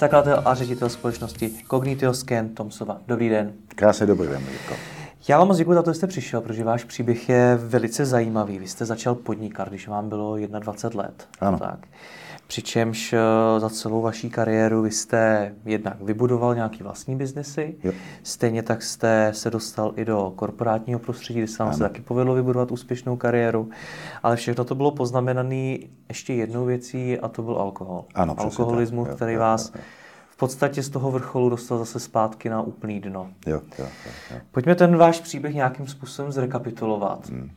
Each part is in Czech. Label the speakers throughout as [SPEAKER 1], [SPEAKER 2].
[SPEAKER 1] zakladatel a ředitel společnosti Cognitio Scan Tomsova. Dobrý den.
[SPEAKER 2] Krásný dobrý den, Mirko.
[SPEAKER 1] Já vám moc děkuji za to, že jste přišel, protože váš příběh je velice zajímavý. Vy jste začal podnikat, když vám bylo 21 let.
[SPEAKER 2] Ano.
[SPEAKER 1] Tak. Přičemž eh, za celou vaší kariéru vy jste jednak vybudoval nějaký vlastní biznesy,
[SPEAKER 2] jo.
[SPEAKER 1] stejně tak jste se dostal i do korporátního prostředí, kde se vám se taky povedlo vybudovat úspěšnou kariéru, ale všechno to bylo poznamenané ještě jednou věcí a to byl alkohol.
[SPEAKER 2] Ano,
[SPEAKER 1] Alkoholismus, tak. který jo, vás jo, jo. v podstatě z toho vrcholu dostal zase zpátky na úplný dno.
[SPEAKER 2] Jo, jo, jo.
[SPEAKER 1] Pojďme ten váš příběh nějakým způsobem zrekapitulovat. Hmm.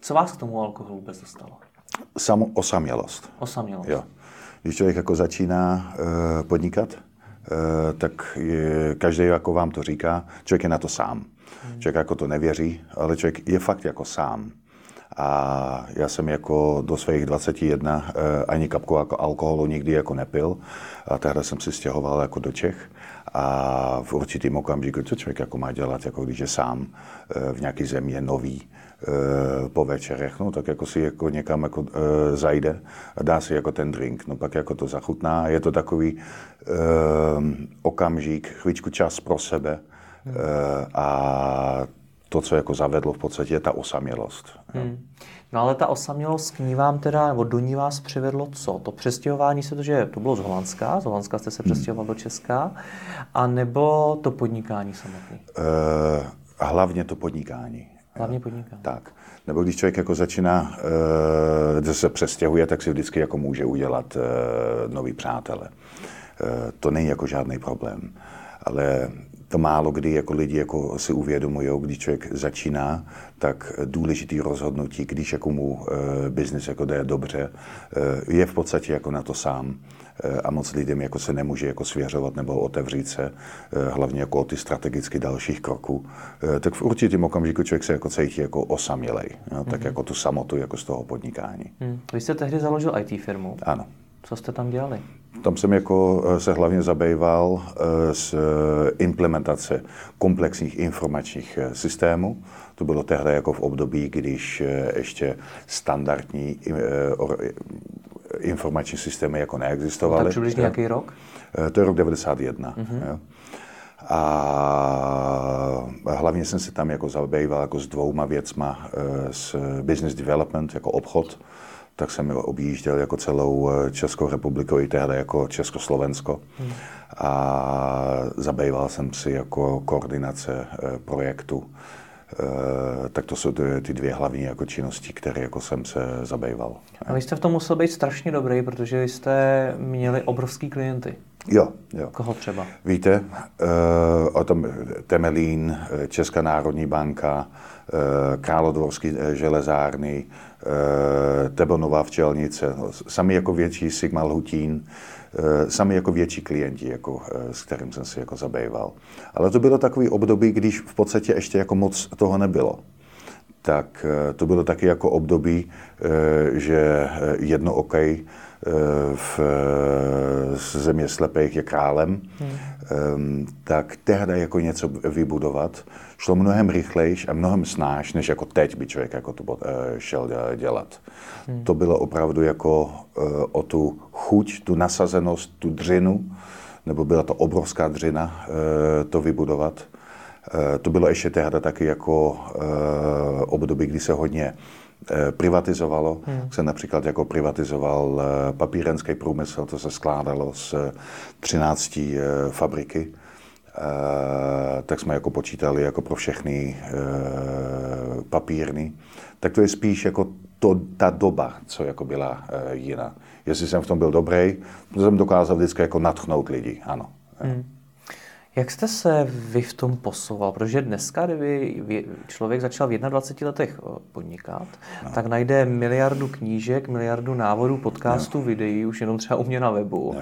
[SPEAKER 1] Co vás k tomu alkoholu vůbec dostalo?
[SPEAKER 2] Samo, osamělost.
[SPEAKER 1] Osamělost.
[SPEAKER 2] Jo. Když člověk jako začíná uh, podnikat, uh, tak je, každý jako vám to říká, člověk je na to sám. Hmm. Člověk jako to nevěří, ale člověk je fakt jako sám. A já jsem jako do svých 21 uh, ani kapku jako alkoholu nikdy jako nepil. A tehdy jsem si stěhoval jako do Čech. A v určitým okamžiku, co člověk jako má dělat, jako když je sám v nějaké země nový, Eh, po večerech, no tak jako si jako někam jako e, zajde a dá si jako ten drink, no pak jako to zachutná. Je to takový e, okamžik, chvíčku čas pro sebe e, a to, co jako zavedlo v podstatě, je ta osamělost. Hmm.
[SPEAKER 1] No ale ta osamělost k ní vám teda, nebo do ní vás přivedlo co? To přestěhování se to, že to bylo z Holandska, z Holandska jste se hmm. přestěhoval hmm. do Česka, a nebo to podnikání samotné?
[SPEAKER 2] E, hlavně to podnikání.
[SPEAKER 1] Hlavně podniká.
[SPEAKER 2] Tak. Nebo když člověk jako začíná, e, se přestěhuje, tak si vždycky jako může udělat e, nový přátele. E, to není jako žádný problém. Ale to málo kdy jako lidi jako si uvědomují, když člověk začíná, tak důležitý rozhodnutí, když jako mu biznis jako jde dobře, je v podstatě jako na to sám. Eh, a moc lidem jako se nemůže jako svěřovat nebo otevřít se, eh, hlavně jako o ty strategicky dalších kroků, eh, tak v určitém okamžiku člověk se jako cítí jako osamělej, jo, tak mm-hmm. jako tu samotu jako z toho podnikání.
[SPEAKER 1] Hmm. Vy jste tehdy založil IT firmu.
[SPEAKER 2] Ano.
[SPEAKER 1] Co jste tam dělali?
[SPEAKER 2] Tam jsem jako se hlavně zabýval s implementace komplexních informačních systémů. To bylo tehdy jako v období, když ještě standardní informační systémy jako neexistovaly.
[SPEAKER 1] Tak přibližně jaký rok?
[SPEAKER 2] Eh, to je rok 91. Mm-hmm. Jo. A hlavně jsem se tam jako zabýval jako s dvouma věcma, eh, s business development jako obchod, tak jsem objížděl jako celou eh, Českou republiku i tehdy jako Československo. Hmm. A zabýval jsem si jako koordinace projektu tak to jsou ty dvě hlavní jako činnosti, které jako jsem se zabýval.
[SPEAKER 1] A vy jste v tom musel být strašně dobrý, protože jste měli obrovský klienty.
[SPEAKER 2] Jo, jo.
[SPEAKER 1] Koho třeba?
[SPEAKER 2] Víte, uh, o tom Temelín, eh, Česká národní banka, Králodvorský železárny, Tebonová včelnice, no, sami jako větší Sigma Lhutín, Eh, sami jako větší klienti, jako, eh, s kterým jsem si jako zabýval. Ale to bylo takový období, když v podstatě ještě jako moc toho nebylo. Tak eh, to bylo taky jako období, že jedno okej v země slepých je králem, hmm. tak tehdy jako něco vybudovat šlo mnohem rychlejš a mnohem snáš, než jako teď by člověk jako to šel dělat. Hmm. To bylo opravdu jako o tu chuť, tu nasazenost, tu dřinu, nebo byla to obrovská dřina to vybudovat. To bylo ještě tehdy taky jako období, kdy se hodně Eh, privatizovalo. Hmm. Se například jako privatizoval eh, papírenský průmysl, to se skládalo z 13 eh, fabriky. tak jsme jako počítali jako pro všechny papírny. Tak to je spíš jako to, ta doba, co jako byla jiná. Jestli jsem v tom byl dobrý, to jsem dokázal vždycky jako natchnout lidi, ano. Hmm.
[SPEAKER 1] Jak jste se vy v tom posouval? Protože dneska, kdyby člověk začal v 21 letech eh, podnikat, no. tak najde miliardu knížek, miliardu návodů, podcastů, no. videí, už jenom třeba u mě na webu, no.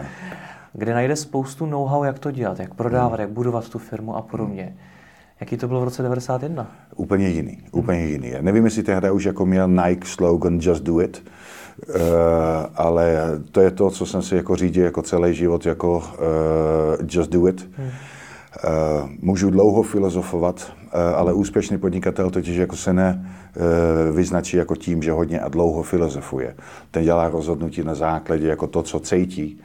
[SPEAKER 1] kde najde spoustu know-how, jak to dělat, jak prodávat, no. jak budovat tu firmu a podobně. No. Jaký to bylo v roce 91?
[SPEAKER 2] Úplně jiný, úplně jiný. Já nevím, jestli tehdy už jako měl Nike slogan Just Do It, ale to je to, co jsem si jako řídil jako celý život, jako uh, Just Do It. Hmm. Uh, můžu dlouho filozofovat, uh, ale úspěšný podnikatel totiž jako se ne uh, vyznačí jako tím, že hodně a dlouho filozofuje. Ten dělá rozhodnutí na základě jako to, co cítí,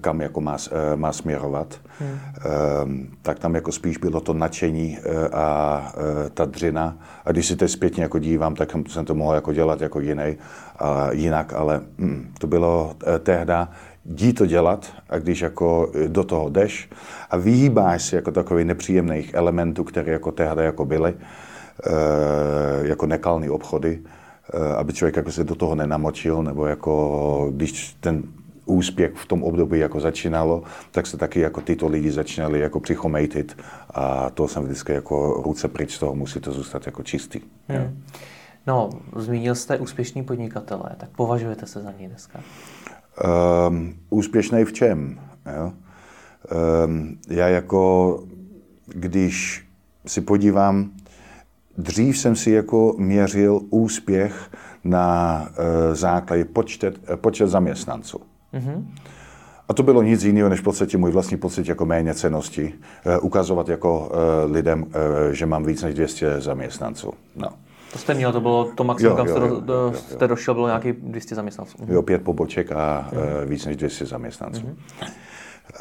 [SPEAKER 2] kam jako má, má směrovat. Hmm. Tak tam jako spíš bylo to nadšení a ta dřina. A když si teď zpětně jako dívám, tak jsem to mohl jako dělat jako jiný, a jinak, ale mm, to bylo tehda jdi to dělat a když jako do toho jdeš a vyhýbáš si jako takových nepříjemných elementů, které jako tehdy jako byly, eh, jako nekalní obchody, eh, aby člověk jako se do toho nenamočil, nebo jako když ten úspěch v tom období jako začínalo, tak se taky jako tyto lidi začínali jako přichomejtit a to jsem vždycky jako ruce pryč z toho, musí to zůstat jako čistý. Hmm.
[SPEAKER 1] No, zmínil jste úspěšní podnikatelé, tak považujete se za něj dneska?
[SPEAKER 2] Um, úspěšný v čem? Jo? Um, já jako, když si podívám, dřív jsem si jako měřil úspěch na uh, základě počet, počet zaměstnanců. Mm-hmm. A to bylo nic jiného, než v podstatě můj vlastní pocit jako méně cenosti. Uh, ukazovat jako uh, lidem, uh, že mám víc než 200 zaměstnanců. No.
[SPEAKER 1] To jste měl, to bylo to maximum, kam jste, do, do, jste došel, bylo nějaký 200 zaměstnanců.
[SPEAKER 2] Jo, pět poboček a mm. víc než 200 zaměstnanců. Mm.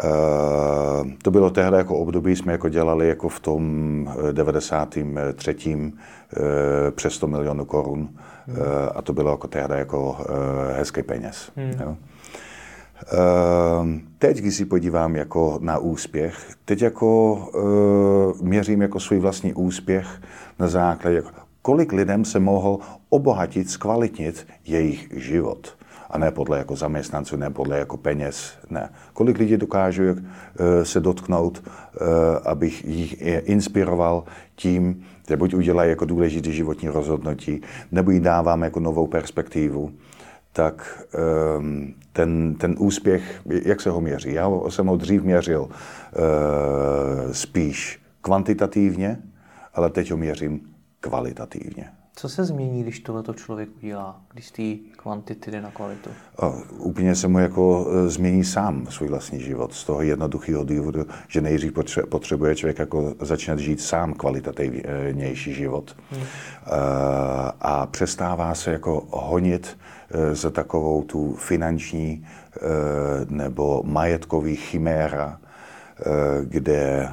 [SPEAKER 2] Uh, to bylo tehdy jako období, jsme jako dělali jako v tom 93. Uh, přes 100 milionů korun uh, a to bylo jako tehdy jako uh, hezký peněz. Mm. Jo. Uh, teď, když si podívám jako na úspěch, teď jako uh, měřím jako svůj vlastní úspěch na základě jako kolik lidem se mohl obohatit, zkvalitnit jejich život. A ne podle jako zaměstnanců, ne podle jako peněz, ne. Kolik lidí dokážu uh, se dotknout, uh, abych jich inspiroval tím, že buď udělají jako důležité životní rozhodnutí, nebo jí dávám jako novou perspektivu tak um, ten, ten úspěch, jak se ho měří? Já jsem ho dřív měřil uh, spíš kvantitativně, ale teď ho měřím kvalitativně.
[SPEAKER 1] Co se změní, když tohleto člověk udělá, když z té kvantity jde na kvalitu?
[SPEAKER 2] A úplně se mu jako e, změní sám svůj vlastní život z toho jednoduchého důvodu, že nejdřív potřebuje člověk jako začínat žít sám kvalitativnější život hmm. a přestává se jako honit e, za takovou tu finanční e, nebo majetkový chiméra, kde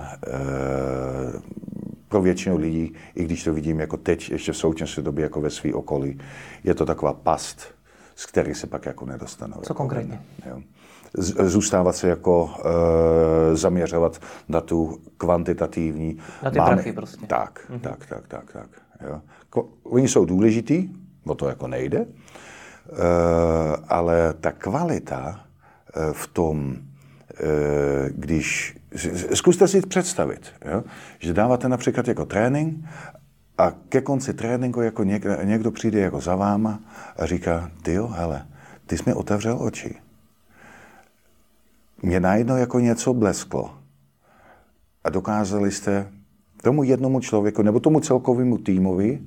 [SPEAKER 2] pro většinu lidí, i když to vidím jako teď, ještě v současné době jako ve své okolí, je to taková past, z které se pak jako nedostanou.
[SPEAKER 1] Co jako konkrétně?
[SPEAKER 2] Jo. Zůstávat se jako e, zaměřovat na tu kvantitativní.
[SPEAKER 1] Na ty Máme, prachy prostě.
[SPEAKER 2] Tak, mm-hmm. tak, tak, tak, tak. Jo. Oni jsou důležitý, o to jako nejde, e, ale ta kvalita e, v tom, e, když Zkuste si představit, jo? že dáváte například jako trénink a ke konci tréninku jako někdo, někdo přijde jako za váma a říká, ty jo, hele, ty jsi mi otevřel oči. Mě najednou jako něco blesklo. A dokázali jste tomu jednomu člověku nebo tomu celkovému týmovi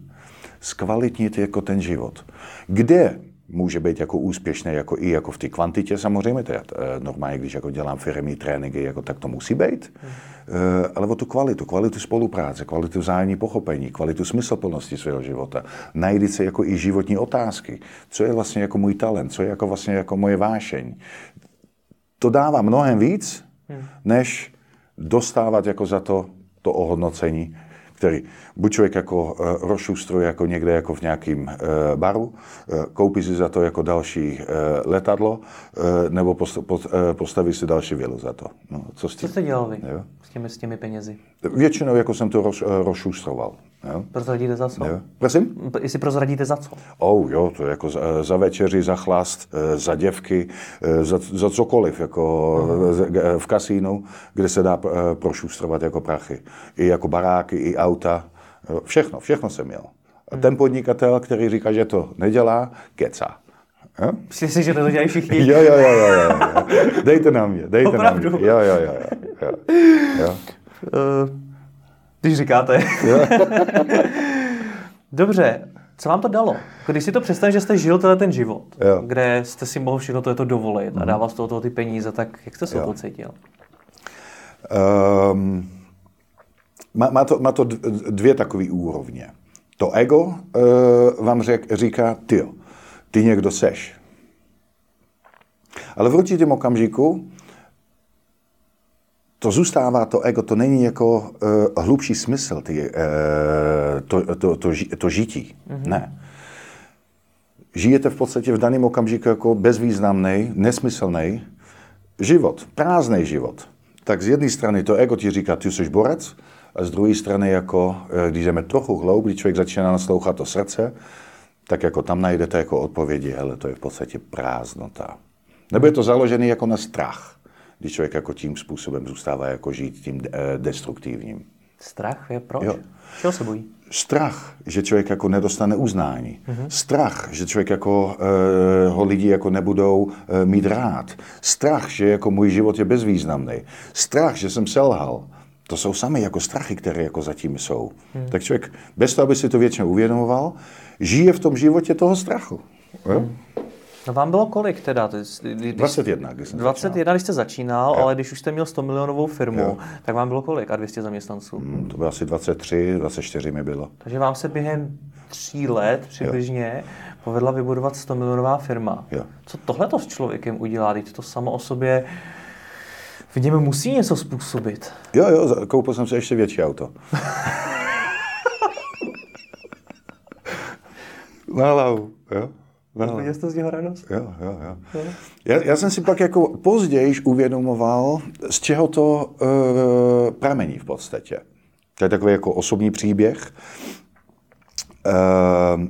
[SPEAKER 2] zkvalitnit jako ten život. Kde může být jako úspěšný jako i jako v té kvantitě samozřejmě, to je eh, normálně, když jako dělám firmní tréninky, jako tak to musí být, mm. ale o tu kvalitu, kvalitu spolupráce, kvalitu vzájemní pochopení, kvalitu smysluplnosti svého života, najít se jako i životní otázky, co je vlastně jako můj talent, co je jako vlastně jako moje vášeň. To dává mnohem víc, mm. než dostávat jako za to to ohodnocení, který buď člověk jako uh, rozšustruje jako někde jako v nějakým uh, baru, uh, koupí si za to jako další letadlo, nebo post, post, postaví si další vělu za to.
[SPEAKER 1] No, co, s tím? co jste dělal vy s těmi, s těmi penězi?
[SPEAKER 2] Většinou jako jsem to roz, rozšustroval. Jo?
[SPEAKER 1] Prozradíte za co?
[SPEAKER 2] Jo. Prosím?
[SPEAKER 1] Jestli prozradíte za co?
[SPEAKER 2] Oh, jo, to je jako za, za večeři, za chlast, eh, za děvky, eh, za, za cokoliv, jako z- v kasínu, kde se dá prošustrovat jako prachy. I jako baráky, i auta, všechno, všechno jsem měl. A ten podnikatel, který říká, že to nedělá, kecá. Jo?
[SPEAKER 1] Myslíte si, že to dělají všichni?
[SPEAKER 2] Jo, jo, jo, jo, jo. Dejte na mě, dejte
[SPEAKER 1] Opravdu?
[SPEAKER 2] na mě. Jo, jo, jo, jo, jo. jo.
[SPEAKER 1] Když říkáte. Dobře, co vám to dalo? Když si to představíte, že jste žil tenhle ten život,
[SPEAKER 2] Jo. Mhm.
[SPEAKER 1] kde jste si mohl všechno to dovolit a dával z toho, toho ty peníze, tak jak jste se to cítil?
[SPEAKER 2] Um, má, má, to, má to dvě takové úrovně. To ego uh, vám řek, říká, ty ty někdo seš. Ale v určitém okamžiku to zůstává, to ego, to není jako uh, hlubší smysl, ty, uh, to, to, to, to žití. Mm-hmm. Ne. Žijete v podstatě v daném okamžiku jako bezvýznamný, nesmyslný život, prázdný život. Tak z jedné strany to ego ti říká, ty jsi borec, a z druhé strany, jako, eh, když jdeme trochu hloub, když člověk začíná naslouchat to srdce, tak jako tam najdete jako odpovědi, hele, to je v podstatě prázdnota. Nebo je to založené jako na strach, když člověk jako tím způsobem zůstává jako žít tím eh, destruktivním.
[SPEAKER 1] Strach je proč?
[SPEAKER 2] Jo.
[SPEAKER 1] Čeho se bojí?
[SPEAKER 2] Strach, že člověk jako nedostane uznání. Mm-hmm. Strach, že člověk jako e, ho lidi jako nebudou e, mít rád. Strach, že jako můj život je bezvýznamný. Strach, že jsem selhal. To jsou sami jako strachy, které jako zatím jsou. Mm. Tak člověk, bez toho, aby si to většinou uvědomoval, žije v tom životě toho strachu. Mm.
[SPEAKER 1] No vám bylo kolik teda? Když-
[SPEAKER 2] 21, když jsem
[SPEAKER 1] 21, když jste začínal, ale když už jste měl 100 milionovou firmu,
[SPEAKER 2] Jo.
[SPEAKER 1] tak vám bylo kolik a 200 zaměstnanců?
[SPEAKER 2] začínal. To bylo asi 23, 24 mi bylo.
[SPEAKER 1] Takže vám se během tří let přibližně povedla vybudovat 100 milionová firma.
[SPEAKER 2] Jo.
[SPEAKER 1] Co tohle to s člověkem udělá? Teď to samo o sobě v něm musí něco způsobit.
[SPEAKER 2] Jo, jo, koupil jsem si ještě větší auto. Na hlavu, jo. Hlavu.
[SPEAKER 1] Viděl jste z něho radost?
[SPEAKER 2] Jo, jo, jo. Já, já jsem si pak jako později uvědomoval, z čeho to e, pramení v podstatě. To je takový jako osobní příběh. E,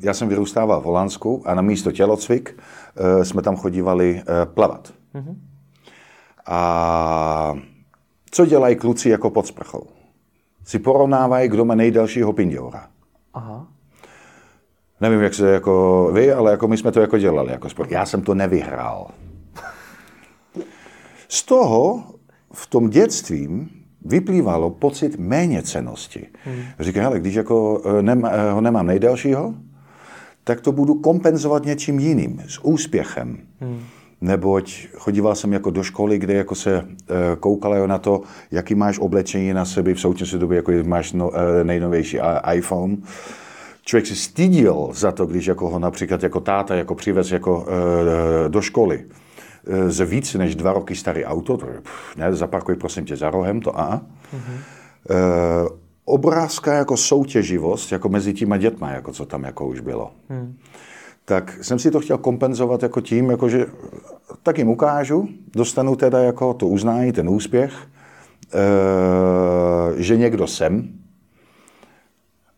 [SPEAKER 2] já jsem vyrůstával v Holandsku a na místo tělocvik e, jsme tam chodívali e, plavat. A co dělají kluci jako pod sprchou? Si porovnávají, kdo má nejdelšího pinděura.
[SPEAKER 1] Aha.
[SPEAKER 2] Nevím, jak se jako vy, ale jako my jsme to jako dělali jako sport. Já jsem to nevyhrál. Z toho v tom dětství vyplývalo pocit méněcenosti. Hmm. Říkám, hele, když jako eh, nema, eh, ho nemám nejdelšího, tak to budu kompenzovat něčím jiným, s úspěchem. Hmm. Neboť chodíval jsem jako do školy, kde jako se e, koukalo na to, jaký máš oblečení na sebe v současné době, jako máš no, nejnovější iPhone. Člověk se stydil za to, když jako ho například jako táta jako přivez jako e, do školy e, ze více než dva roky starý auto, to je, pff, ne, zaparkuj prosím tě za rohem, to a. Mm-hmm. E, obrovská jako soutěživost jako mezi těma dětma, jako co tam jako už bylo. Hmm. Tak jsem si to chtěl kompenzovat jako tím, jako že tak jim ukážu, dostanu teda jako to uznání, ten úspěch, e, že někdo jsem,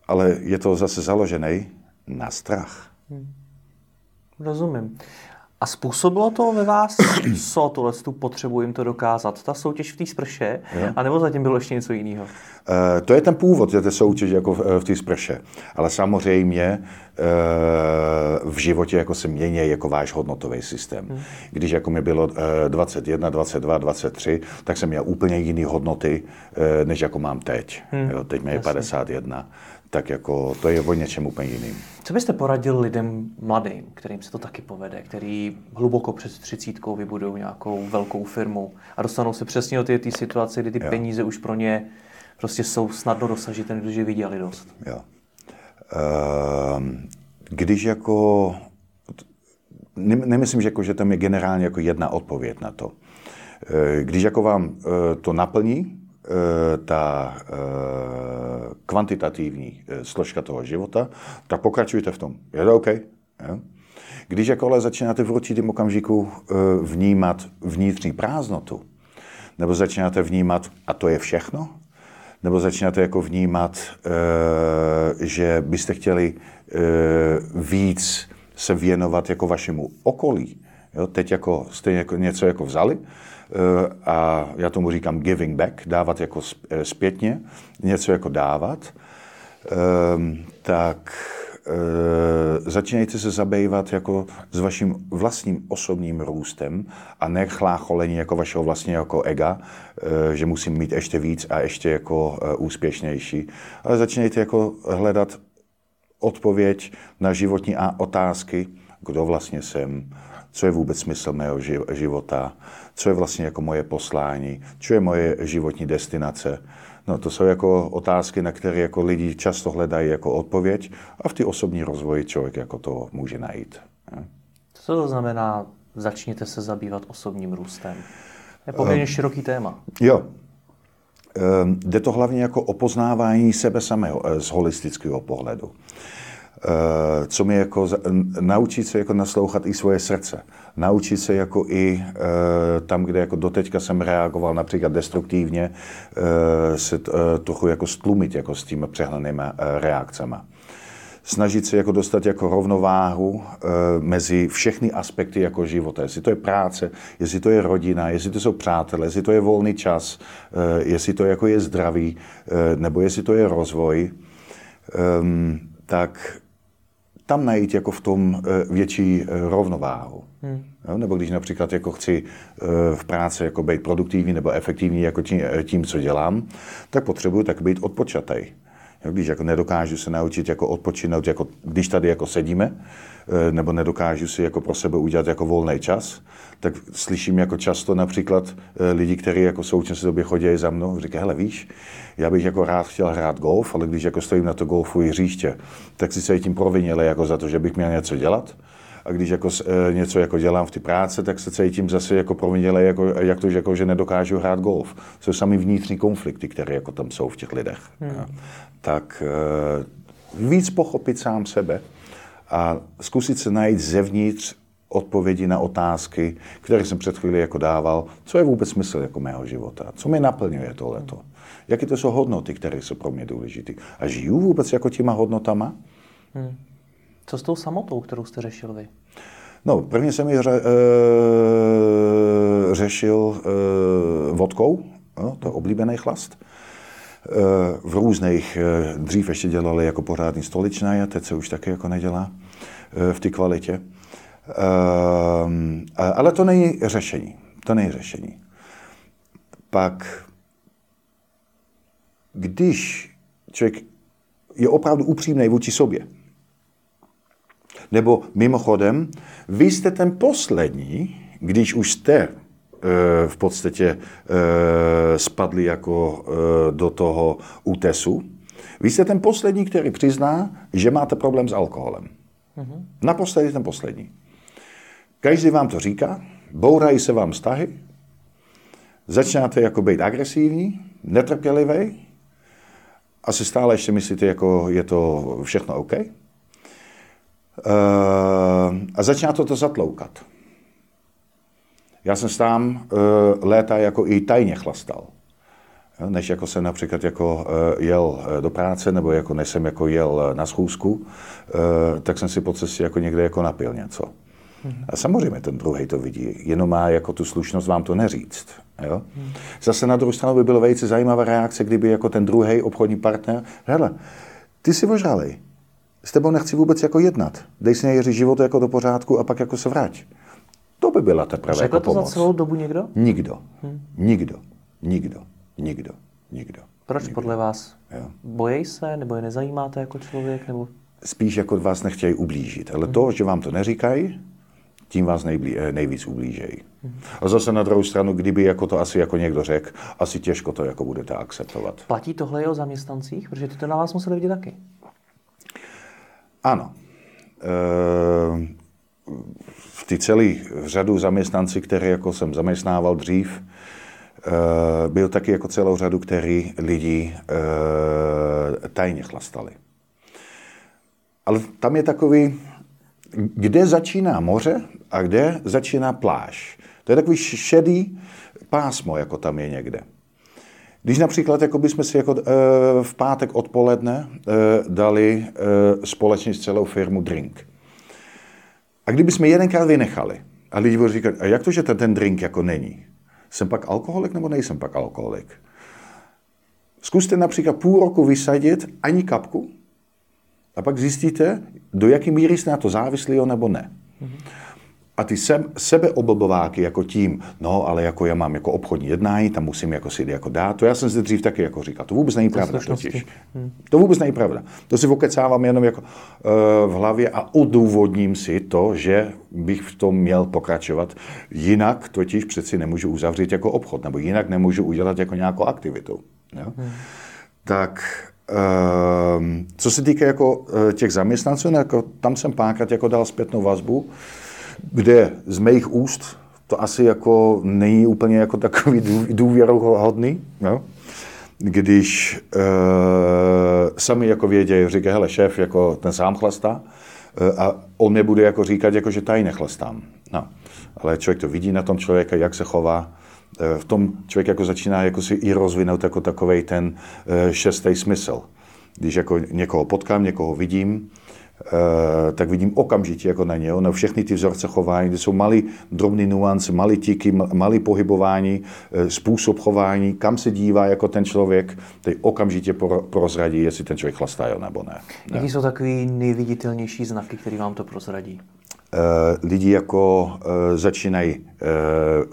[SPEAKER 2] ale je to zase založený na strach.
[SPEAKER 1] Rozumím. A způsobilo to ve vás, co tohle tu potřebu jim to dokázat? Ta soutěž v té sprše? A nebo zatím bylo ještě něco jiného?
[SPEAKER 2] E, to je ten původ té soutěže jako v, v té sprše. Ale samozřejmě e, v životě jako se mění jako váš hodnotový systém. Hmm. Když jako mi bylo e, 21, 22, 23, tak jsem měl úplně jiné hodnoty, e, než jako mám teď. Hmm. Jo, teď mi je 51. Tak jako to je o něčem úplně jiným.
[SPEAKER 1] Co byste poradil lidem mladým, kterým se to taky povede, který hluboko před třicítkou vybudují nějakou velkou firmu a dostanou se přesně do té situace, kdy ty jo. peníze už pro ně prostě jsou snadno dosažitelné, protože vydělali dost.
[SPEAKER 2] Jo. Ehm, když jako, nemyslím, že, jako, že tam je generálně jako jedna odpověď na to. Eh, Když jako vám eh, to naplní, ta kvantitativní složka toho života, tak pokračujte v tom. Je to OK? Jo? Když jako ale začínáte v určitém okamžiku vnímat vnitřní prázdnotu, nebo začínáte vnímat, a to je všechno, nebo začínáte jako vnímat, že byste chtěli víc se věnovat jako vašemu okolí. Jo, teď jako jste jako něco jako vzali a já tomu říkám giving back, dávat jako zpětně, něco jako dávat, tak e, začínejte se zabývat jako s vaším vlastním osobním růstem a ne chlácholení jako vašeho vlastního jako ega, že musím mít ještě víc a ještě jako úspěšnější. Ale začínejte jako hledat odpověď na životní a otázky, kdo vlastně jsem, co je vůbec smysl mého života, co je vlastně jako moje poslání, co je moje životní destinace. No, to jsou jako otázky, na které jako lidi často hledají jako odpověď a v ty osobní rozvoji člověk jako to může najít.
[SPEAKER 1] Co to znamená, začněte se zabývat osobním růstem? Je poměrně uh, široký téma.
[SPEAKER 2] Jo. Um, jde to hlavně jako o poznávání sebe samého eh, z holistického pohledu. Uh, co mi jako naučit se jako naslouchat i svoje srdce naučit se jako i e, tam, kde jako doteďka jsem reagoval například destruktivně, e, se trochu jako stlumit jako s těmi přehnanými reakcemi. Snažit se jako dostat jako rovnováhu e, mezi všechny aspekty jako života. Jestli to je práce, jestli to je rodina, jestli to jsou přátelé, jestli to je volný čas, e, jestli to jako je zdraví, e, nebo jestli to je rozvoj, e, tak tam najít jako v tom e, větší e, rovnováhu. Hmm. Jo, nebo když například jako chci uh, v práci jako být produktivní nebo efektivní jako tím, eh, tím, co dělám, tak potřebuji tak být odpočatý. Jo, když jako nedokážu se naučit jako odpočinout, jako když tady jako sedíme, nebo nedokážu si jako pro sebe udělat jako volný čas, tak slyším jako často například uh, lidi, kteří jako v současné době chodí za mnou, říkají, hele víš, já bych jako rád chtěl hrát golf, ale když jako stojím na to golfu hřiště, tak si se tím provinili jako za to, že bych měl něco dělat a když jako e, něco jako dělám v té práci, tak se cítím zase jako proměněle, jako, jak to, že, jako, že nedokážu hrát golf. Jsou sami vnitřní konflikty, které jako tam jsou v těch lidech. Hmm. Tak e, víc pochopit sám sebe a zkusit se najít zevnitř odpovědi na otázky, které jsem před chvíli jako dával, co je vůbec smysl jako mého života, co mě naplňuje tohleto, jaké to jsou hodnoty, které jsou pro mě důležité. A žiju vůbec jako těma hodnotama? Hmm.
[SPEAKER 1] Co s tou samotou, kterou jste řešil vy?
[SPEAKER 2] No, prvně jsem ji ře, e, řešil e, vodkou, no, to je oblíbený chlast. E, v různých, e, dřív ještě dělali jako pořádný stoličné, a teď se už taky jako nedělá v té kvalitě. E, ale to není řešení. To není řešení. Pak, když člověk je opravdu upřímný vůči sobě, nebo mimochodem, vy jste ten poslední, když už jste e, v podstatě e, spadli jako do toho útesu, vy jste ten poslední, který přizná, že máte problém s alkoholem. Mm-hmm. Naposledy ten poslední. Každý vám to říká, bourají se vám vztahy, začínáte jako být agresivní, netrpělivý, asi stále ještě myslíte, jako je to všechno OK. Uh, a začíná to to zatloukat. Já jsem tam uh, léta jako i tajně chlastal. Než jako jsem například jako uh, jel do práce, nebo jako než jsem jako jel na schůzku, tak jsem si po cestě jako někde jako napil něco. Hmm. A samozřejmě ten druhý to vidí, jenom má jako tu slušnost vám to neříct. Jo? Hmm. Zase na druhou stranu by bylo velice zajímavá reakce, kdyby jako ten druhý obchodní partner, hele, ty si ožálej, s tebou nechci vůbec jako jednat. Dej si Jeří život jako do pořádku a pak jako se vrať. To by byla teprve
[SPEAKER 1] Řekl
[SPEAKER 2] jako
[SPEAKER 1] to pomoc. za celou dobu někdo?
[SPEAKER 2] Nikdo. Hmm. Nikdo. Nikdo. Nikdo. Nikdo.
[SPEAKER 1] Proč
[SPEAKER 2] Nikdo.
[SPEAKER 1] podle vás? Jo. Bojí se, nebo je nezajímáte jako člověk? Nebo...
[SPEAKER 2] Spíš jako vás nechtějí ublížit. Ale hmm. to, že vám to neříkají, tím vás nejblí, eh, nejvíc ublížejí. Hmm. A zase na druhou stranu, kdyby jako to asi jako někdo řekl, asi těžko to jako budete akceptovat.
[SPEAKER 1] Platí tohle i o zaměstnancích? Protože ty to na vás museli vidět taky.
[SPEAKER 2] Ano. E, v té celé řadu zaměstnanci, které jako jsem zaměstnával dřív, byl taky jako celou řadu, který lidi e, tajně chlastali. Ale tam je takový, kde začíná moře a kde začíná pláž. To je takový šedý pásmo, jako tam je někde. Když například jako bychom si jako, e, v pátek odpoledne e, dali e, společně s celou firmu drink. A kdybychom jedenkrát vynechali a lidi budou říkat, a jak to, že ten, ten drink jako není? Jsem pak alkoholik nebo nejsem pak alkoholik? Zkuste například půl roku vysadit ani kapku a pak zjistíte, do jaké míry jste na to závislí nebo ne. Mm-hmm. A ty se, sebeoblbováky jako tím, no ale jako já mám jako obchodní jednání, tam musím jako si jako dát, to já jsem zde dřív taky jako říkal, to vůbec není pravda totiž. Hmm. To vůbec není pravda. To si okecávám jenom jako uh, v hlavě a odůvodním si to, že bych v tom měl pokračovat. Jinak totiž přeci nemůžu uzavřít jako obchod, nebo jinak nemůžu udělat jako nějakou aktivitu. Jo? Hmm. Tak uh, co se týká jako uh, těch zaměstnanců, no, jako, tam jsem párkrát jako dal zpětnou vazbu, kde z mých úst to asi jako není úplně jako takový důvěrohodný, jo? když e, sami jako vědějí, říká, hele, šéf, jako ten sám chlastá, e, a on mě bude jako říkat, jako, že tady nechlastám. No. Ale člověk to vidí na tom člověka, jak se chová, e, v tom člověk jako začíná jako si i rozvinout jako takový ten e, šestý smysl. Když jako někoho potkám, někoho vidím, tak vidím okamžitě jako na něho, na všechny ty vzorce chování, kde jsou malý drobné nuance, malý tiky, malý pohybování, eh, způsob chování, kam se dívá jako ten člověk, teď okamžitě prozradí, jestli ten člověk chlastá nebo ne.
[SPEAKER 1] Jaký jsou takový nejviditelnější znaky, které vám to prozradí?
[SPEAKER 2] Uh, lidi jako začínají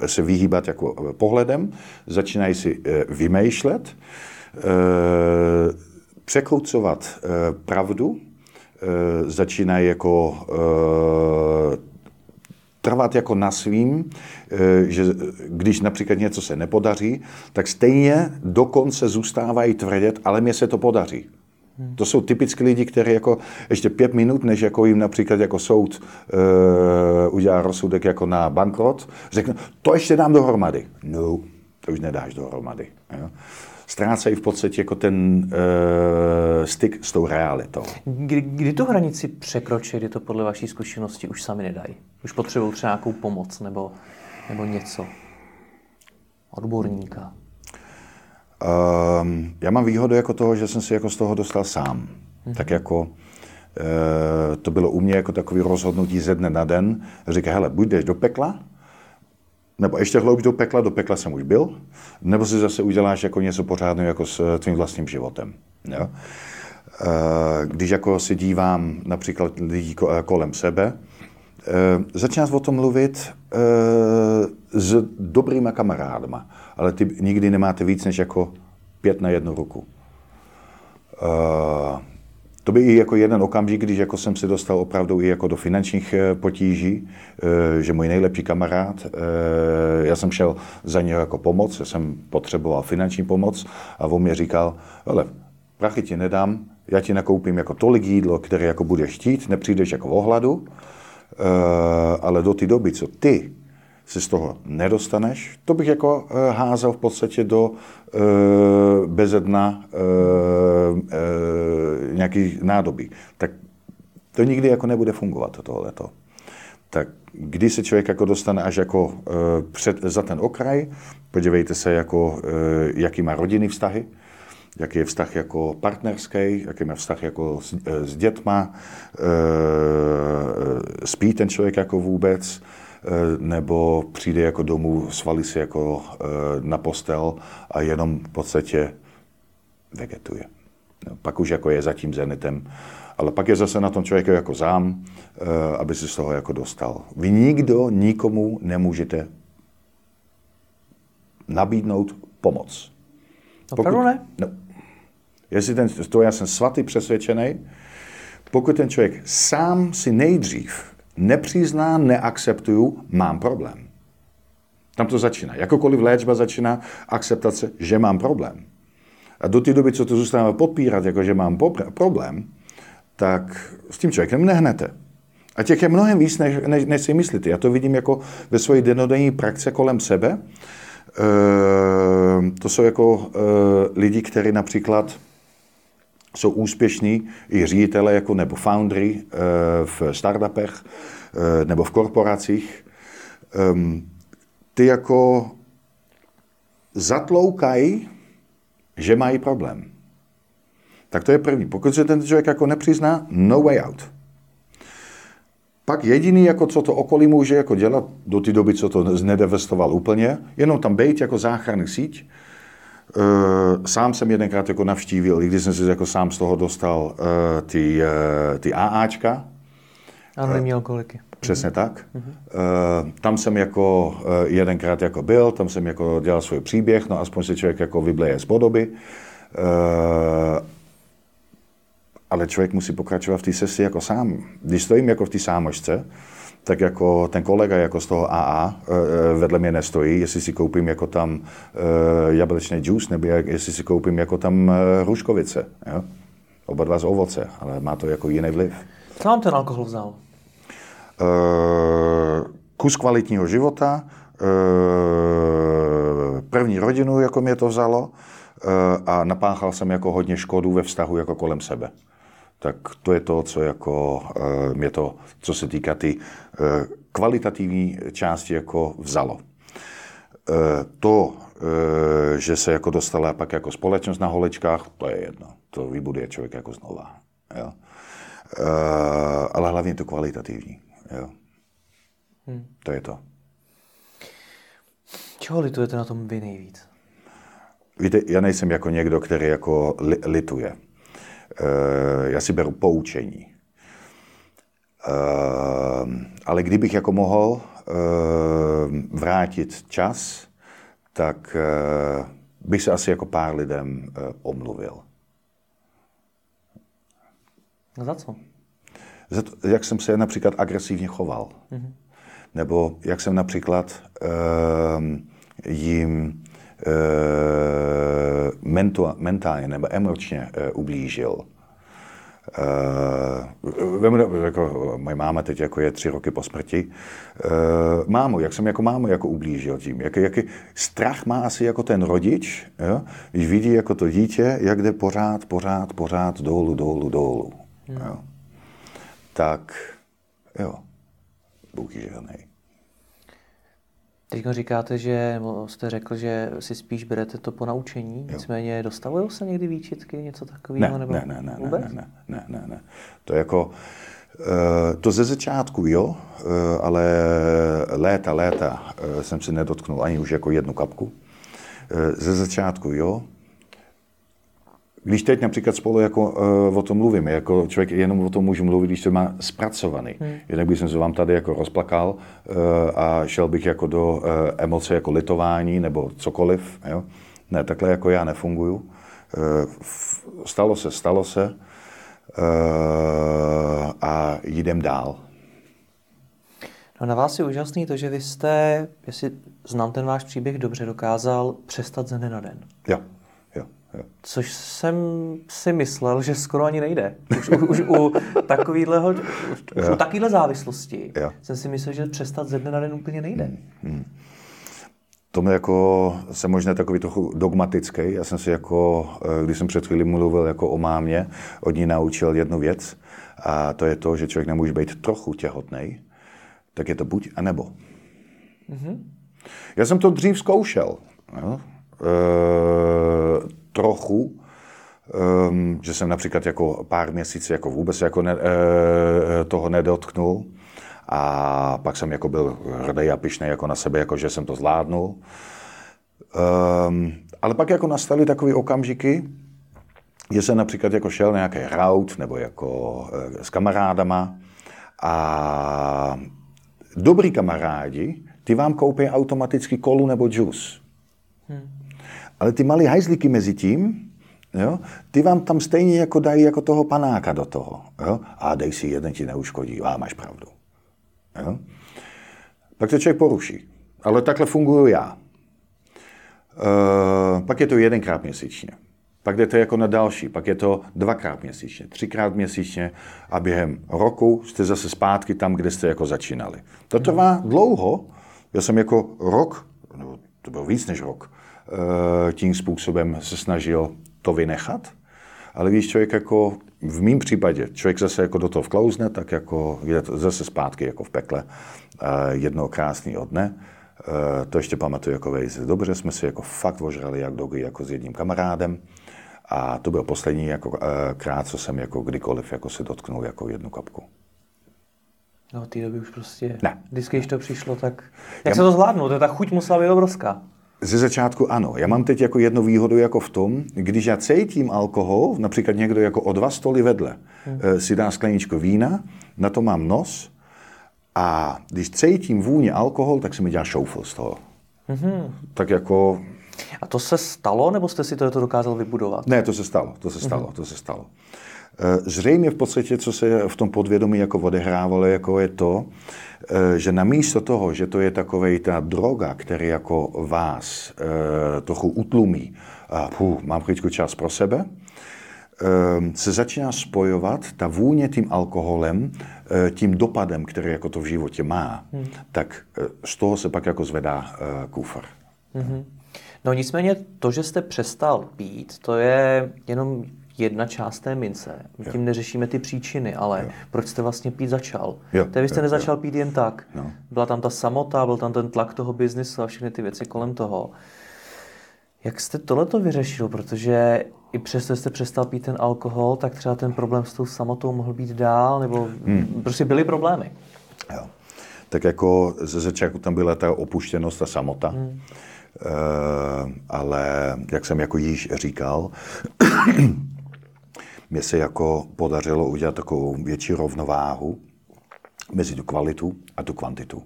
[SPEAKER 2] se vyhýbat jako pohledem, začínají si vymýšlet, překrucovat uh, pravdu, Eh, začínají jako eh, trvat jako na svým, eh, že když například něco se nepodaří, tak stejně dokonce zůstávají tvrdit, ale mně se to podaří. Hmm. To jsou typicky lidi, kteří jako ještě pět minut, než jako jim například jako soud uh, udělá rozsudek jako na bankrot, řekne, to ještě dám dohromady. No, to už nedáš dohromady. Jo? Ztrácejí v podstatě jako ten uh, styk s tou realitou.
[SPEAKER 1] Kdy, kdy tu hranici překročí, kdy to podle vaší zkušenosti už sami nedají? Už potřebují třeba nějakou pomoc nebo, nebo něco? Odborníka?
[SPEAKER 2] Um, já mám výhodu jako toho, že jsem si jako z toho dostal sám. Mm-hmm. Tak jako uh, to bylo u mě jako takový rozhodnutí ze dne na den. Říká, hele, buď jdeš do pekla, nebo ještě hloubš do pekla, do pekla jsem už byl, nebo si zase uděláš jako něco pořádného jako s eh, tvým vlastním životem. Jo? Eh, když jako si dívám například lidí eh, kolem sebe, začínáš o tom mluvit s dobrýma kamarádama, ale ty nikdy nemáte víc než jako pět na jednu ruku to by i jako jeden okamžik, když jako jsem se dostal opravdu i jako do finančních eh, potíží, eh, že můj nejlepší kamarád, eh, já jsem šel za něho jako pomoc, já jsem potřeboval finanční pomoc a on mě říkal, ale prachy ti nedám, já ti nakoupím jako tolik jídlo, které jako budeš chtít, nepřijdeš jako v ohladu, ale do té doby, co ty si z toho nedostaneš, to bych jako uh, házel v podstatě do uh, bezedna uh, uh, nějaký nádobí. Tak to nikdy jako nebude fungovat tohleto. Tak když se člověk jako dostane až jako uh, před, za ten okraj, podívejte se, jako, uh, jaký má rodinný vztahy, jaký je vztah jako partnerský, jaký má vztah jako s, s dětma, spí ten člověk jako vůbec, Eh, nebo přijde jako domů, svalí si jako eh, na postel a jenom v podstatě vegetuje. No, pak už jako je za tím zenitem, ale pak je zase na tom člověku jako zám, eh, aby si z toho jako dostal. Vy nikdo nikomu nemůžete nabídnout pomoc.
[SPEAKER 1] Opravdu Pokud, ne?
[SPEAKER 2] No. Jestli ten, to já jsem svatý přesvědčený, pokud ten člověk sám si nejdřív nepřizná, neakceptuju, mám problém. Tam to začíná. Jakokoliv léčba začíná akceptace, že mám problém. A do té doby, co to zůstává podpírat, jako že mám problém, tak s tím člověkem nehnete. A těch je mnohem víc, než, než, než si myslíte. Já to vidím jako ve své denodenní praxi kolem sebe. E, to jsou jako e, lidi, kteří například jsou úspěšní i ředitele jako nebo foundry eh, v startupech eh, nebo v korporacích. Ehm, ty jako zatloukají že mají problém. Tak to je první. Pokud se ten člověk jako nepřizná, no way out. Pak jediný, jako co to okolí může jako dělat, do té doby, co to znedevestoval úplně, jenom tam být jako záchranný síť. E, sám jsem jedenkrát jako navštívil, i když jsem si jako sám z toho dostal e, ty, e, ty AAčka.
[SPEAKER 1] Anonymní alkoholiky.
[SPEAKER 2] Přesně tak. Mm-hmm. Tam jsem jako jedenkrát jako byl, tam jsem jako dělal svůj příběh, no aspoň se člověk jako vybleje z podoby. Ale člověk musí pokračovat v té sesi jako sám. Když stojím jako v té sámočce, tak jako ten kolega jako z toho AA e, e, vedle mě nestojí, jestli si koupím jako tam e, jablečný džus, nebo jestli si koupím jako tam hruškovice. Jo? Oba dva z ovoce, ale má to jako jiný vliv.
[SPEAKER 1] Co vám ten alkohol vzal?
[SPEAKER 2] kus kvalitního života, první rodinu, jako mě to vzalo, a napáchal jsem jako hodně škodu ve vztahu jako kolem sebe tak to je to, co jako eh, mě to, co se týká ty eh, kvalitativní části jako vzalo. Eh, to, že se jako dostala pak jako společnost na holečkách, to je jedno. To vybuduje člověk jako znova. Jo. Ale hlavně to kvalitativní. Jo. Hmm. To je to.
[SPEAKER 1] Čeho litujete na tom vy nejvíc?
[SPEAKER 2] Víte, já nejsem jako někdo, který jako li, lituje. Eh, já si beru poučení. Eh, ale kdybych jako mohl eh, vrátit čas, tak bych se asi jako pár lidem omluvil.
[SPEAKER 1] No za co?
[SPEAKER 2] Za to, jak jsem se například agresivně choval. Mm-hmm. Nebo jak jsem například jim Eh, mentálně nebo emočně eh, ublížil. Uh, jako, moje máma teď jako je tři roky po smrti. Uh, mámu, jak jsem jako mámu jako ublížil tím. Jak, jaký strach má asi jako ten rodič, jo? když vidí jako to dítě, jak jde pořád, pořád, pořád dolů, dolů, dolů. Hmm. Jo? Tak jo, Bůh je žádnej.
[SPEAKER 1] Teď říkáte, že jste řekl, že si spíš berete to po naučení, jo. nicméně dostavují se někdy výčitky, něco takového?
[SPEAKER 2] Ne, nebo ne, ne, ne, vůbec? ne, ne, ne, ne, ne. To jako, eh, to ze začátku jo, eh, ale léta, léta eh, jsem si nedotknul ani už jako jednu kapku. Ze začátku jo, když teď například spolu jako, uh, o tom mluvíme, jako člověk jenom o tom může mluvit, když to má zpracovaný. Hmm. Jinak bych se vám tady jako rozplakal uh, a šel bych jako do uh, emoce jako litování nebo cokoliv. Jo? Ne, takhle jako já nefunguju. Uh, stalo se, stalo se uh, a jdem dál.
[SPEAKER 1] No na vás je úžasný to, že vy jste, jestli znám ten váš příběh dobře, dokázal přestat ze dne na den.
[SPEAKER 2] Jo.
[SPEAKER 1] Což jsem si myslel, že skoro ani nejde. Už, už, už u takovýhleho, už, už u takovýhle závislosti jo. jsem si myslel, že přestat ze dne na den úplně nejde. Hmm. Hmm.
[SPEAKER 2] To mě jako, jsem možná takový trochu dogmatický. Já jsem si jako, eh, když jsem před chvíli mluvil jako o mámě, od ní naučil jednu věc. A to je to, že člověk nemůže být trochu těhotný, tak je to buď a nebo. Mm-hmm. Já jsem to dřív zkoušel. Jo? E, trochu, um, že jsem například jako pár měsíců jako vůbec jako ne, e, toho nedotknul. A pak jsem jako byl hrdý a pišný jako na sebe, jako že jsem to zvládnul. Um, ale pak jako nastaly takové okamžiky, že jsem například jako šel nějaký raut nebo jako e, s kamarádama a dobrý kamarádi, ty vám koupí automaticky kolu nebo džus. Hmm. Ale ty malé hajzlíky mezi tím, jo, ty vám tam stejně jako dají jako toho panáka do toho. Jo? A dej si jeden, ti neuškodí. A máš pravdu. Jo? Pak to člověk poruší. Ale takhle funguju já. E, pak je to jedenkrát měsíčně. Pak jde to jako na další, pak je to dvakrát měsíčně, třikrát měsíčně a během roku jste zase zpátky tam, kde jste jako začínali. To trvá dlouho. Já jsem jako rok, no, to bylo víc než rok, tím způsobem se snažil to vynechat. Ale když člověk jako v mém případě, člověk zase jako do toho vklouzne, tak jako je zase zpátky jako v pekle eh, jednoho krásného dne. Eh, to ještě pamatuju jako vejce. Dobře jsme si jako fakt ožrali jak dogy jako s jedním kamarádem. A to byl poslední jako, krát, co jsem jako kdykoliv jako se dotknul jako jednu kapku.
[SPEAKER 1] No, té doby už prostě,
[SPEAKER 2] ne.
[SPEAKER 1] vždycky, když to přišlo, tak jak Já... se to zvládnu? To ta chuť musela být obrovská.
[SPEAKER 2] Ze začátku ano. Já mám teď jako jednu výhodu jako v tom, když já cítím alkohol, například někdo jako o dva stoly vedle hmm. si dá skleničku vína, na to mám nos a když cítím vůně alkohol, tak se mi dělá šoufl z toho. Hmm. Tak jako...
[SPEAKER 1] A to se stalo, nebo jste si to, to dokázal vybudovat?
[SPEAKER 2] Ne, to se stalo, to se stalo, hmm. to se stalo. Eh, zřejmě v podstatě, co se v tom podvědomí jako odehrávalo, jako je to, eh, že namísto toho, že to je takovej ta droga, který jako vás eh, trochu utlumí, a puh, mám chvíličku čas pro sebe, se začíná spojovat ta vůně tím alkoholem, tím dopadem, který jako to v životě má, hmm. tak z toho se pak jako zvedá kufr. Hmm.
[SPEAKER 1] No nicméně to, že jste přestal pít, to je jenom jedna část té mince. My tím neřešíme ty příčiny, ale jo. proč jste vlastně pít začal? Jo. To vy jste jo, nezačal jo. pít jen tak. No. Byla tam ta samota, byl tam ten tlak toho biznisu a všechny ty věci kolem toho. Jak jste tohleto vyřešil? Protože i přesto, jste přestal pít ten alkohol, tak třeba ten problém s tou samotou mohl být dál, nebo hmm. prostě byly problémy.
[SPEAKER 2] Jo. Tak jako ze začátku tam byla ta opuštěnost, ta samota. Hmm. Uh, ale jak jsem jako již říkal, mně se jako podařilo udělat takovou větší rovnováhu mezi tu kvalitu a tu kvantitu.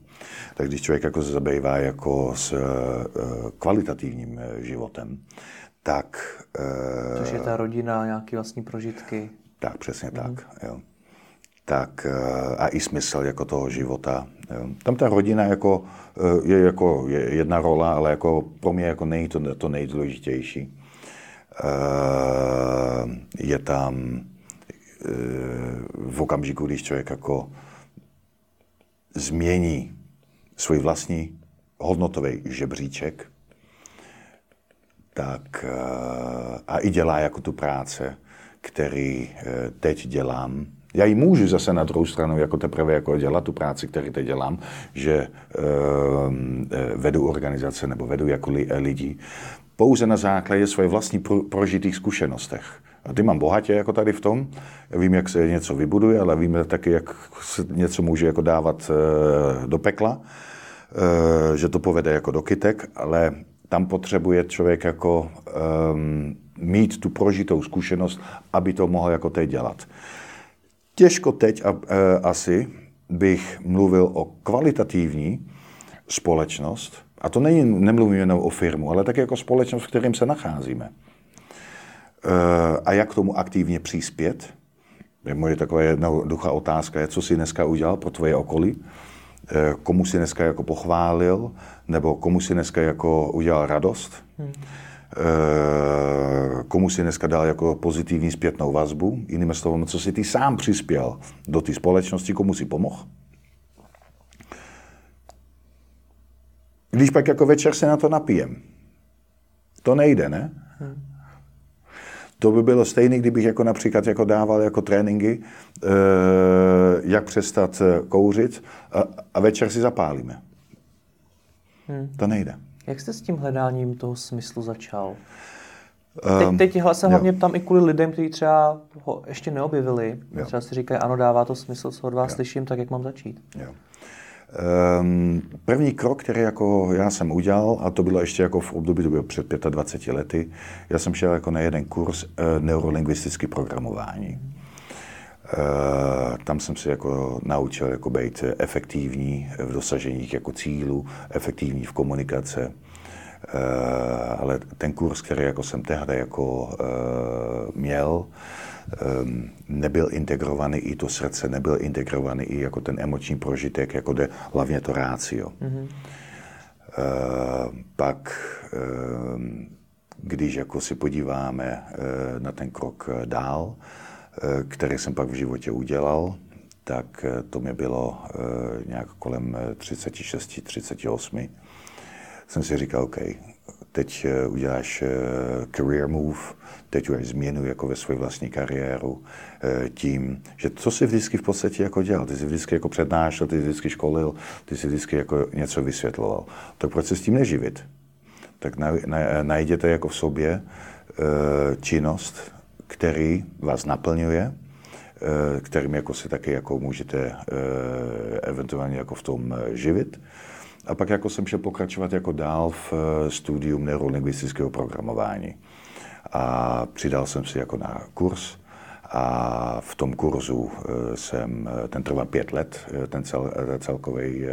[SPEAKER 2] Tak když člověk jako se zabývá jako s uh, kvalitativním eh, životem, tak...
[SPEAKER 1] Uh, Což je ta rodina, nějaké vlastní prožitky.
[SPEAKER 2] Tak, přesně mm. tak. Jo. Tak a i smysl jako toho života. Jo. Tam ta rodina jako, je jako je jedna rola, ale jako pro mě jako není to, to nejdůležitější. Eh, je tam eh, v okamžiku, když člověk jako změní svůj vlastní hodnotový žebříček, tak eh, a i dělá jako tu práce, který teď dělám. Já ji můžu zase na druhou stranu jako teprve jako dělat tu práci, který teď dělám, že vedu organizace nebo vedu jako lidi, pouze na základě své vlastní prožitých zkušenostech. A ty mám bohatě jako tady v tom. Já vím, jak se něco vybuduje, ale vím taky, jak se něco může jako dávat e, do pekla, e, že to povede jako do kytek, ale tam potřebuje člověk jako um, mít tu prožitou zkušenost, aby to mohl jako teď dělat. Těžko teď a, e, asi bych mluvil o kvalitativní společnost, a to není, nemluvím jenom o firmu, ale tak jako společnost, v kterém se nacházíme. Eh, a jak k tomu aktivně přispět? Je moje taková jednoduchá otázka, je, co si dneska udělal pro tvoje okolí? Eh, komu si dneska jako pochválil? Nebo komu si dneska jako udělal radost? Hmm. Komu si dneska dal jako pozitivní zpětnou vazbu? Jinými slovy, co si ty sám přispěl do té společnosti, komu si pomohl? Když pak jako večer se na to napijem. To nejde, ne? Hmm. To by bylo stejné, kdybych jako například jako dával jako tréninky, e, jak přestat eh, kouřit a, a večer si zapálíme. Hmm. To nejde.
[SPEAKER 1] Jak jste s tím hledáním toho smyslu začal? Teď, teď se hlavně tam i kvůli lidem, kteří třeba ho ještě neobjevili. Jo. Třeba si říkají, ano, dává to smysl, co od vás jo. slyším, tak jak mám začít? Jo.
[SPEAKER 2] Um, první krok, který jako já jsem udělal, a to bylo ještě jako v období, to bylo před 25 lety, já jsem šel jako na jeden kurz uh, neurolingvistický programování. Uh, tam jsem si jako naučil jako být efektivní v dosažení jako cílů, efektivní v komunikace. Uh, ale ten kurz, který jako jsem tehdy jako uh, měl, nebyl integrovaný i to srdce, nebyl integrovaný i jako ten emoční prožitek, jako jde hlavně to rácio. Mm-hmm. Pak, uh, když jako si podíváme uh, na ten krok dál, uh, který jsem pak v životě udělal, tak to mi bylo nějak kolem 36, 38. Jsem si říkal, OK, teď eh, uděláš eh, career move, teď uděláš změnu jako ve své vlastní kariéru eh, tím, že co jsi vždycky v podstatě jako dělal, ty jsi vždycky jako přednášel, ty jsi vždycky školil, ty jsi vždycky jako něco vysvětloval. Tak proč se s tím neživit? Tak najděte jako v sobě činnost, který vás naplňuje, kterým jako si taky jako můžete eventuálně jako v tom živit a pak jako jsem šel pokračovat jako dál v eh, studium neurolingvistického programování. A přidal jsem si jako na kurz a v tom kurzu eh, jsem, eh, ten trvá pět let, ten cel, celkový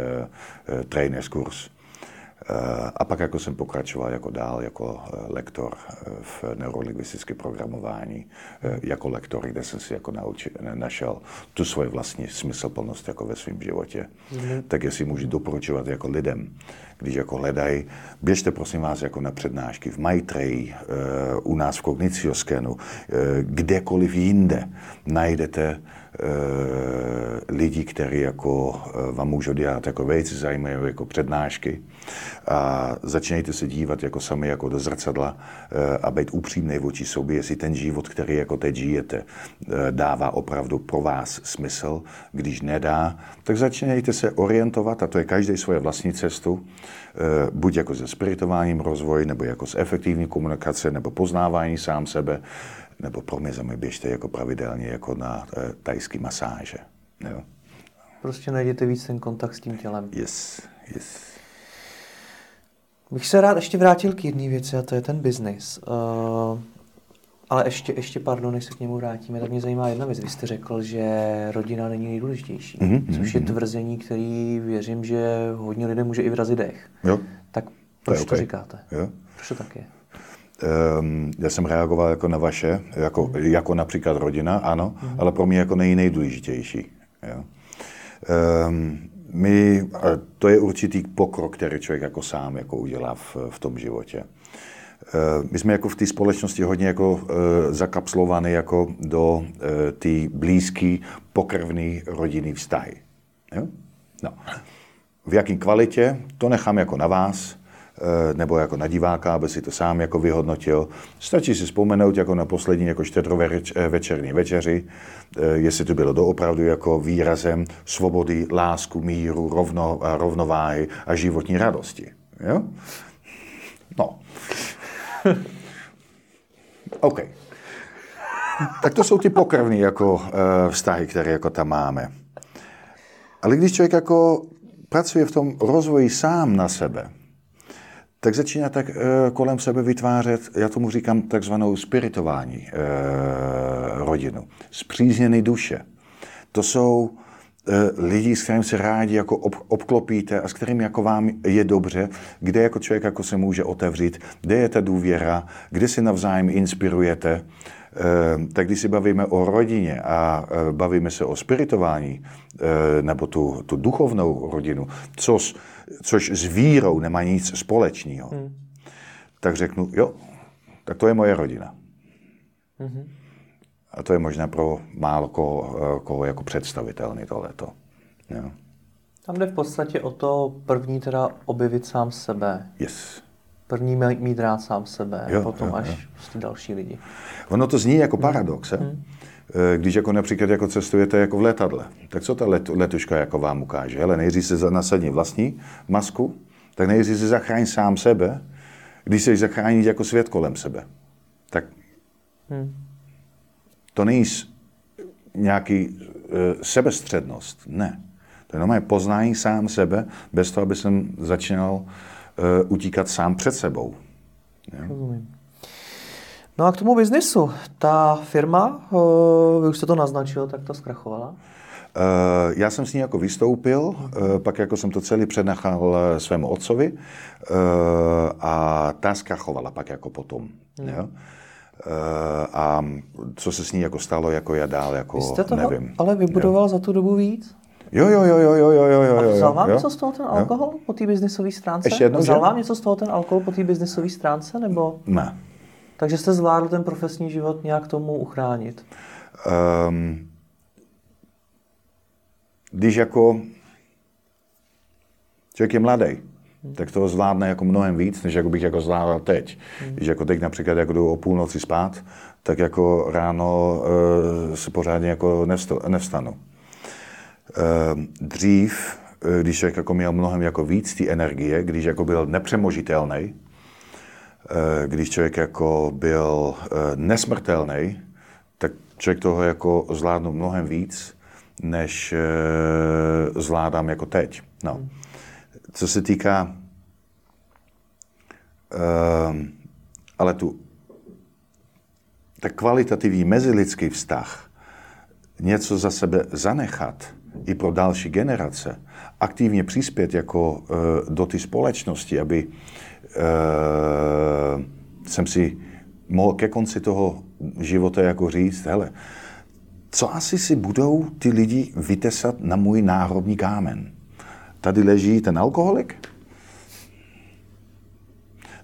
[SPEAKER 2] trainers kurz. Eh, a pak jako jsem pokračoval jako dál jako eh, lektor eh, v neurolingvistickém programování, jako lektor, kde jsem si jako naučil, našel tu svoji vlastní smyslplnost jako ve svém životě. Mm-hmm. Tak jestli můžu doporučovat jako lidem, když jako hledají, běžte prosím vás jako na přednášky v Maitreji, u nás v Kognitioskenu, kdekoliv jinde najdete lidi, kteří jako vám můžou dělat jako velice zajímavé jako přednášky a začínejte se dívat jako sami jako do zrcadla eh, a být upřímný vůči sobě, jestli ten život, který jako teď žijete, eh, dává opravdu pro vás smysl. Když nedá, tak začínejte se orientovat, a to je každý svoje vlastní cestu, eh, buď jako se spiritováním rozvoji, nebo jako s efektivní komunikace, nebo poznávání sám sebe, nebo pro mě zemi běžte jako pravidelně jako na tajský masáže. Jo.
[SPEAKER 1] Prostě najděte víc ten kontakt s tím tělem.
[SPEAKER 2] Yes, yes.
[SPEAKER 1] Bych se rád ještě vrátil k jedné věci, a to je ten biznis. Uh, ale ještě, ještě, pardon, než se k němu vrátíme, tak mě zajímá jedna věc. Vy jste řekl, že rodina není nejdůležitější, mm-hmm, což je mhm. tvrzení, který věřím, že hodně lidem může i vrazit dech.
[SPEAKER 2] Jo.
[SPEAKER 1] Tak proč to, okay. to říkáte?
[SPEAKER 2] Jo.
[SPEAKER 1] Proč to tak je?
[SPEAKER 2] Um, já jsem reagoval jako na vaše, jako, jako například rodina, ano, mm. ale pro mě jako nej, nejdůležitější. Jo. Um, my, to je určitý pokrok, který člověk jako sám jako udělá v, v tom životě. Eh, my jsme jako v té společnosti hodně jako e, zakapslovaní jako do e, té blízké pokrvné rodinný vztahy. Jo? No. V jaký kvalitě, to nechám jako na vás, Eh, nebo jako na diváka, aby si to sám jako vyhodnotil. Stačí si vzpomenout jako na poslední jako večerní eh, večeři, eh, jestli to bylo doopravdu jako výrazem svobody, lásku, míru, rovno, rovnováhy a životní radosti. Jo? No. OK. Tak to jsou ty pokrvní jako vztahy, které jako tam máme. Ale když člověk jako pracuje v tom rozvoji sám na sebe, tak začíná tak e, kolem sebe vytvářet, já tomu říkám takzvanou spiritování e, rodinu, zpřízněný duše. To jsou e, lidi, s kterými se rádi jako ob, obklopíte a s kterými jako vám je dobře, kde jako člověk jako se může otevřít, kde je ta důvěra, kde si navzájem inspirujete. Tak když si bavíme o rodině a bavíme se o spiritování, nebo tu, tu duchovnou rodinu, což což s vírou nemá nic společného, hmm. tak řeknu, jo, tak to je moje rodina. Hmm. A to je možná pro málo koho, koho jako představitelný tohleto. Jo.
[SPEAKER 1] Tam jde v podstatě o to první teda objevit sám sebe.
[SPEAKER 2] Yes.
[SPEAKER 1] První mít rád sám sebe, jo, potom jo, až jo. Prostě další lidi.
[SPEAKER 2] Ono to zní jako paradox, hmm. Eh, když jako například jako cestujete jako v letadle, tak co ta let, letuška jako vám ukáže? Hele, nejdřív se nasadni vlastní masku, tak nejdřív si zachráň sám sebe, když se zachránit jako svět kolem sebe. Tak hmm. to není nějaký uh, sebestřednost, ne. To je jenom poznání sám sebe, bez toho, aby jsem začínal uh, utíkat sám před sebou.
[SPEAKER 1] Rozumím. No a k tomu biznisu. Ta firma, eh, vy už jste to naznačil, tak to zkrachovala?
[SPEAKER 2] Eh, já jsem s ní jako vystoupil, eh, pak jako jsem to celý přenechal svému otcovi a ta zkrachovala pak jako potom. Hmm. Jo? A co se s ní jako stalo, jako já dál, jako Vy jste toho nevím.
[SPEAKER 1] ale vybudoval jo. za tu dobu víc?
[SPEAKER 2] Jo, jo, jo, jo, jo, jo, jo, jo.
[SPEAKER 1] A vzal vám jo? něco z toho ten alkohol jo? po té biznisové stránce?
[SPEAKER 2] Ještě jednou,
[SPEAKER 1] vzal že? vám něco z toho ten alkohol po té biznisové stránce, nebo?
[SPEAKER 2] Ne.
[SPEAKER 1] Takže jste zvládl ten profesní život nějak tomu uchránit? Um,
[SPEAKER 2] když jako člověk je mladý, hmm. tak to zvládne jako mnohem víc, než jako bych jako zvládal teď. Hmm. Když jako teď například jako jdu o půlnoci spát, tak jako ráno e, se pořádně jako nevstanu. E, dřív, když člověk jako měl mnohem jako víc té energie, když jako byl nepřemožitelný, když člověk jako byl e, nesmrtelný, tak člověk toho jako zvládnu mnohem víc, než e, zvládám jako teď. No. Co se týká e, ale tu tak kvalitativní mezilidský vztah, něco za sebe zanechat i pro další generace, aktivně přispět jako do té společnosti, aby jsem si mohl ke konci toho života jako říct, hele, co asi si budou ty lidi vytesat na můj náhrobní kámen? Tady leží ten alkoholik?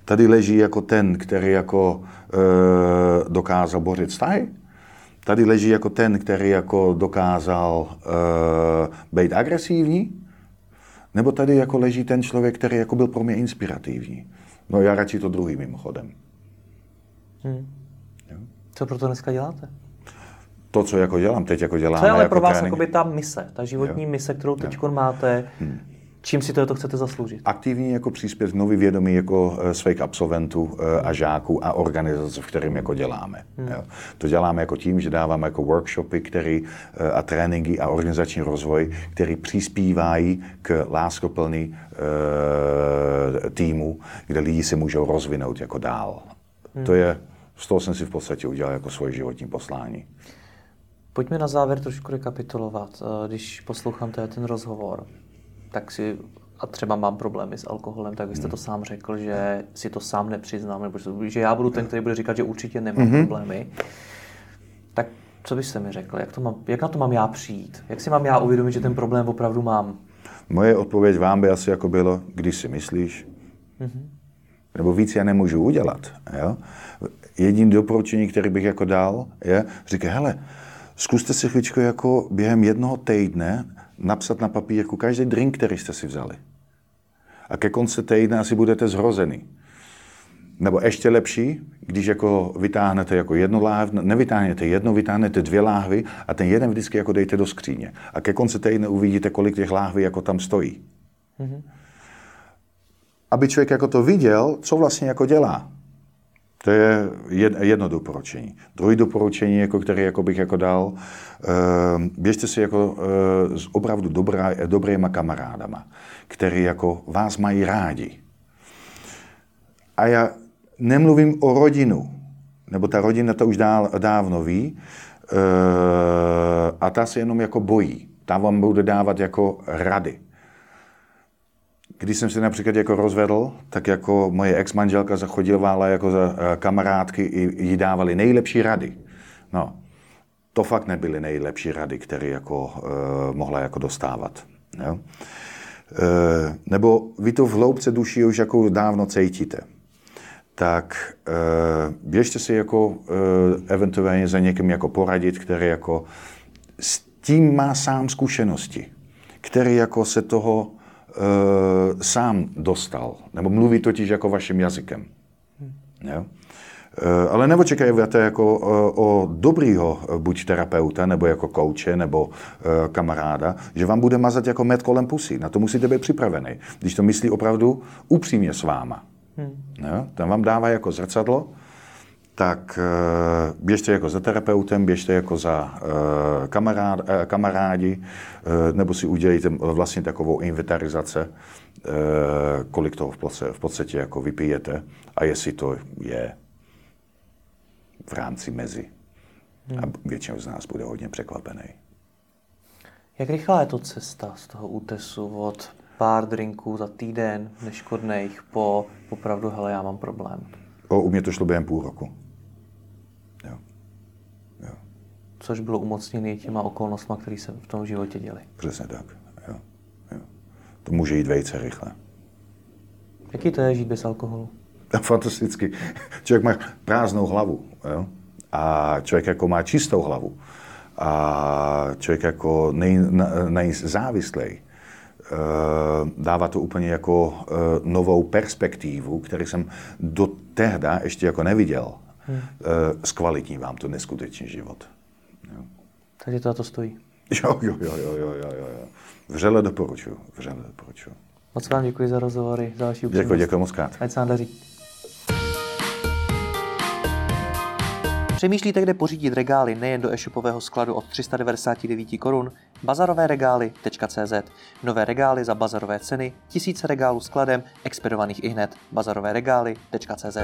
[SPEAKER 2] Tady leží jako ten, který jako e, dokázal bořit vztahy? Tady leží jako ten, který jako dokázal e, být agresivní? Nebo tady jako leží ten člověk, který jako byl pro mě inspirativní? No já radši to druhý mimochodem.
[SPEAKER 1] Hmm. Co pro to dneska děláte?
[SPEAKER 2] To, co jako dělám, teď jako dělám.
[SPEAKER 1] Co je ale
[SPEAKER 2] jako
[SPEAKER 1] pro vás jakoby ta mise, ta životní
[SPEAKER 2] jo.
[SPEAKER 1] mise, kterou teď máte, hmm. Čím si to, chcete zasloužit?
[SPEAKER 2] Aktivní jako příspěv nový vědomí jako eh, svých absolventů eh, a žáků a organizace, v kterým jako děláme. Hmm. Jo. To děláme jako tím, že dáváme jako workshopy který, eh, a tréninky a organizační rozvoj, který přispívají k láskoplný uh, týmu, kde lidi se můžou rozvinout jako dál. Hmm. To je z toho jsem si v podstatě udělal jako svoje životní poslání.
[SPEAKER 1] Pojďme na závěr trošku rekapitulovat. Když poslouchám ten rozhovor, tak si, a třeba mám problémy s alkoholem, tak byste hmm. to sám řekl, že si to sám nepřiznám, nebo že já budu ten, který bude říkat, že určitě nemám hmm. problémy. Tak co byste mi řekl? Jak, to mám, jak na to mám já přijít? Jak si mám já uvědomit, že ten problém opravdu mám?
[SPEAKER 2] Moje odpověď vám by asi jako bylo, když si myslíš, hmm. nebo víc já nemůžu udělat. Jo? jediný doporučení, který bych jako dal, je, říká, hele, zkuste si chvíličku jako během jednoho týdne napsat na papírku každý drink, který jste si vzali. A ke konci týdne asi budete zhrozený. Nebo ještě lepší, když jako vytáhnete jako jednu láhvi, nevytáhnete jednu, vytáhnete dvě láhvy a ten jeden vždycky jako dejte do skříně. A ke konci týdne uvidíte, kolik těch láhví jako tam stojí. Mm-hmm. Aby člověk jako to viděl, co vlastně jako dělá. To je jedno doporučení. Druhý doporučení, jako který jako bych jako dal, eh, běžte si jako eh, s opravdu dobrá, dobrýma kamarádama, který jako vás mají rádi. A já nemluvím o rodinu, nebo ta rodina to už dál, dávno ví, eh, a ta se jenom jako bojí. Ta vám bude dávat jako rady. Když jsem se například jako rozvedl, tak jako moje ex-manželka zachodila jako za eh, kamarádky i jí dávali nejlepší rady. No, to fakt nebyly nejlepší rady, které jako uh, mohla jako dostávat. Jo? Uh, nebo vy to v hloubce duši už jako dávno cítíte. Tak uh, běžte si jako uh, eventuálně za někým jako poradit, který jako s tím má sám zkušenosti, který jako se toho uh, sám dostal, nebo mluví totiž jako vaším jazykem. Jo? Uh, ale neočekávajte jako uh, o dobrýho buď terapeuta, nebo jako kouče, nebo kamaráda, že vám bude mazat jako med kolem pusy. Na to musíte být připravený, když to myslí opravdu upřímně s váma. Hmm. Jo? Ten vám dává jako zrcadlo, tak eh, běžte jako za terapeutem, běžte jako za eh, kamarád, eh, kamarádi, nebo si udělejte vlastně takovou inventarizace, kolik toho v podstatě jako vypijete a jestli to je v rámci mezi. A hmm. většinou z nás bude hodně překvapený.
[SPEAKER 1] Jak rychlá je to cesta z toho útesu od pár drinků za týden neškodných po opravdu, hele, já mám problém?
[SPEAKER 2] O, u mě to šlo během půl roku.
[SPEAKER 1] Což bylo umocněné těma okolnostmi, které se v tom životě děly.
[SPEAKER 2] Přesně tak. Jo. Jo. To může jít vejce rychle.
[SPEAKER 1] Jaký to je žít bez alkoholu?
[SPEAKER 2] Fantasticky. Člověk má prázdnou hlavu. Jo? A člověk jako má čistou hlavu. A člověk jako nej, nej závislý. dává to úplně jako novou perspektivu, který jsem do tehda ještě jako neviděl. Hmm. Zkvalitní vám to neskutečný život.
[SPEAKER 1] Takže to za to stojí.
[SPEAKER 2] Jo, jo, jo, jo, jo, jo, jo. Vřele doporučuji, vřele doporučuji.
[SPEAKER 1] Moc vám děkuji za rozhovory, za vaši
[SPEAKER 2] upřímnost. Děkuji, děkuji moc krát.
[SPEAKER 1] Ať se vám daří. Přemýšlíte, kde pořídit regály nejen do e-shopového skladu od 399 korun? Bazarovéregály.cz Nové regály za bazarové ceny, tisíce regálů skladem, expedovaných i hned. Bazarovéregály.cz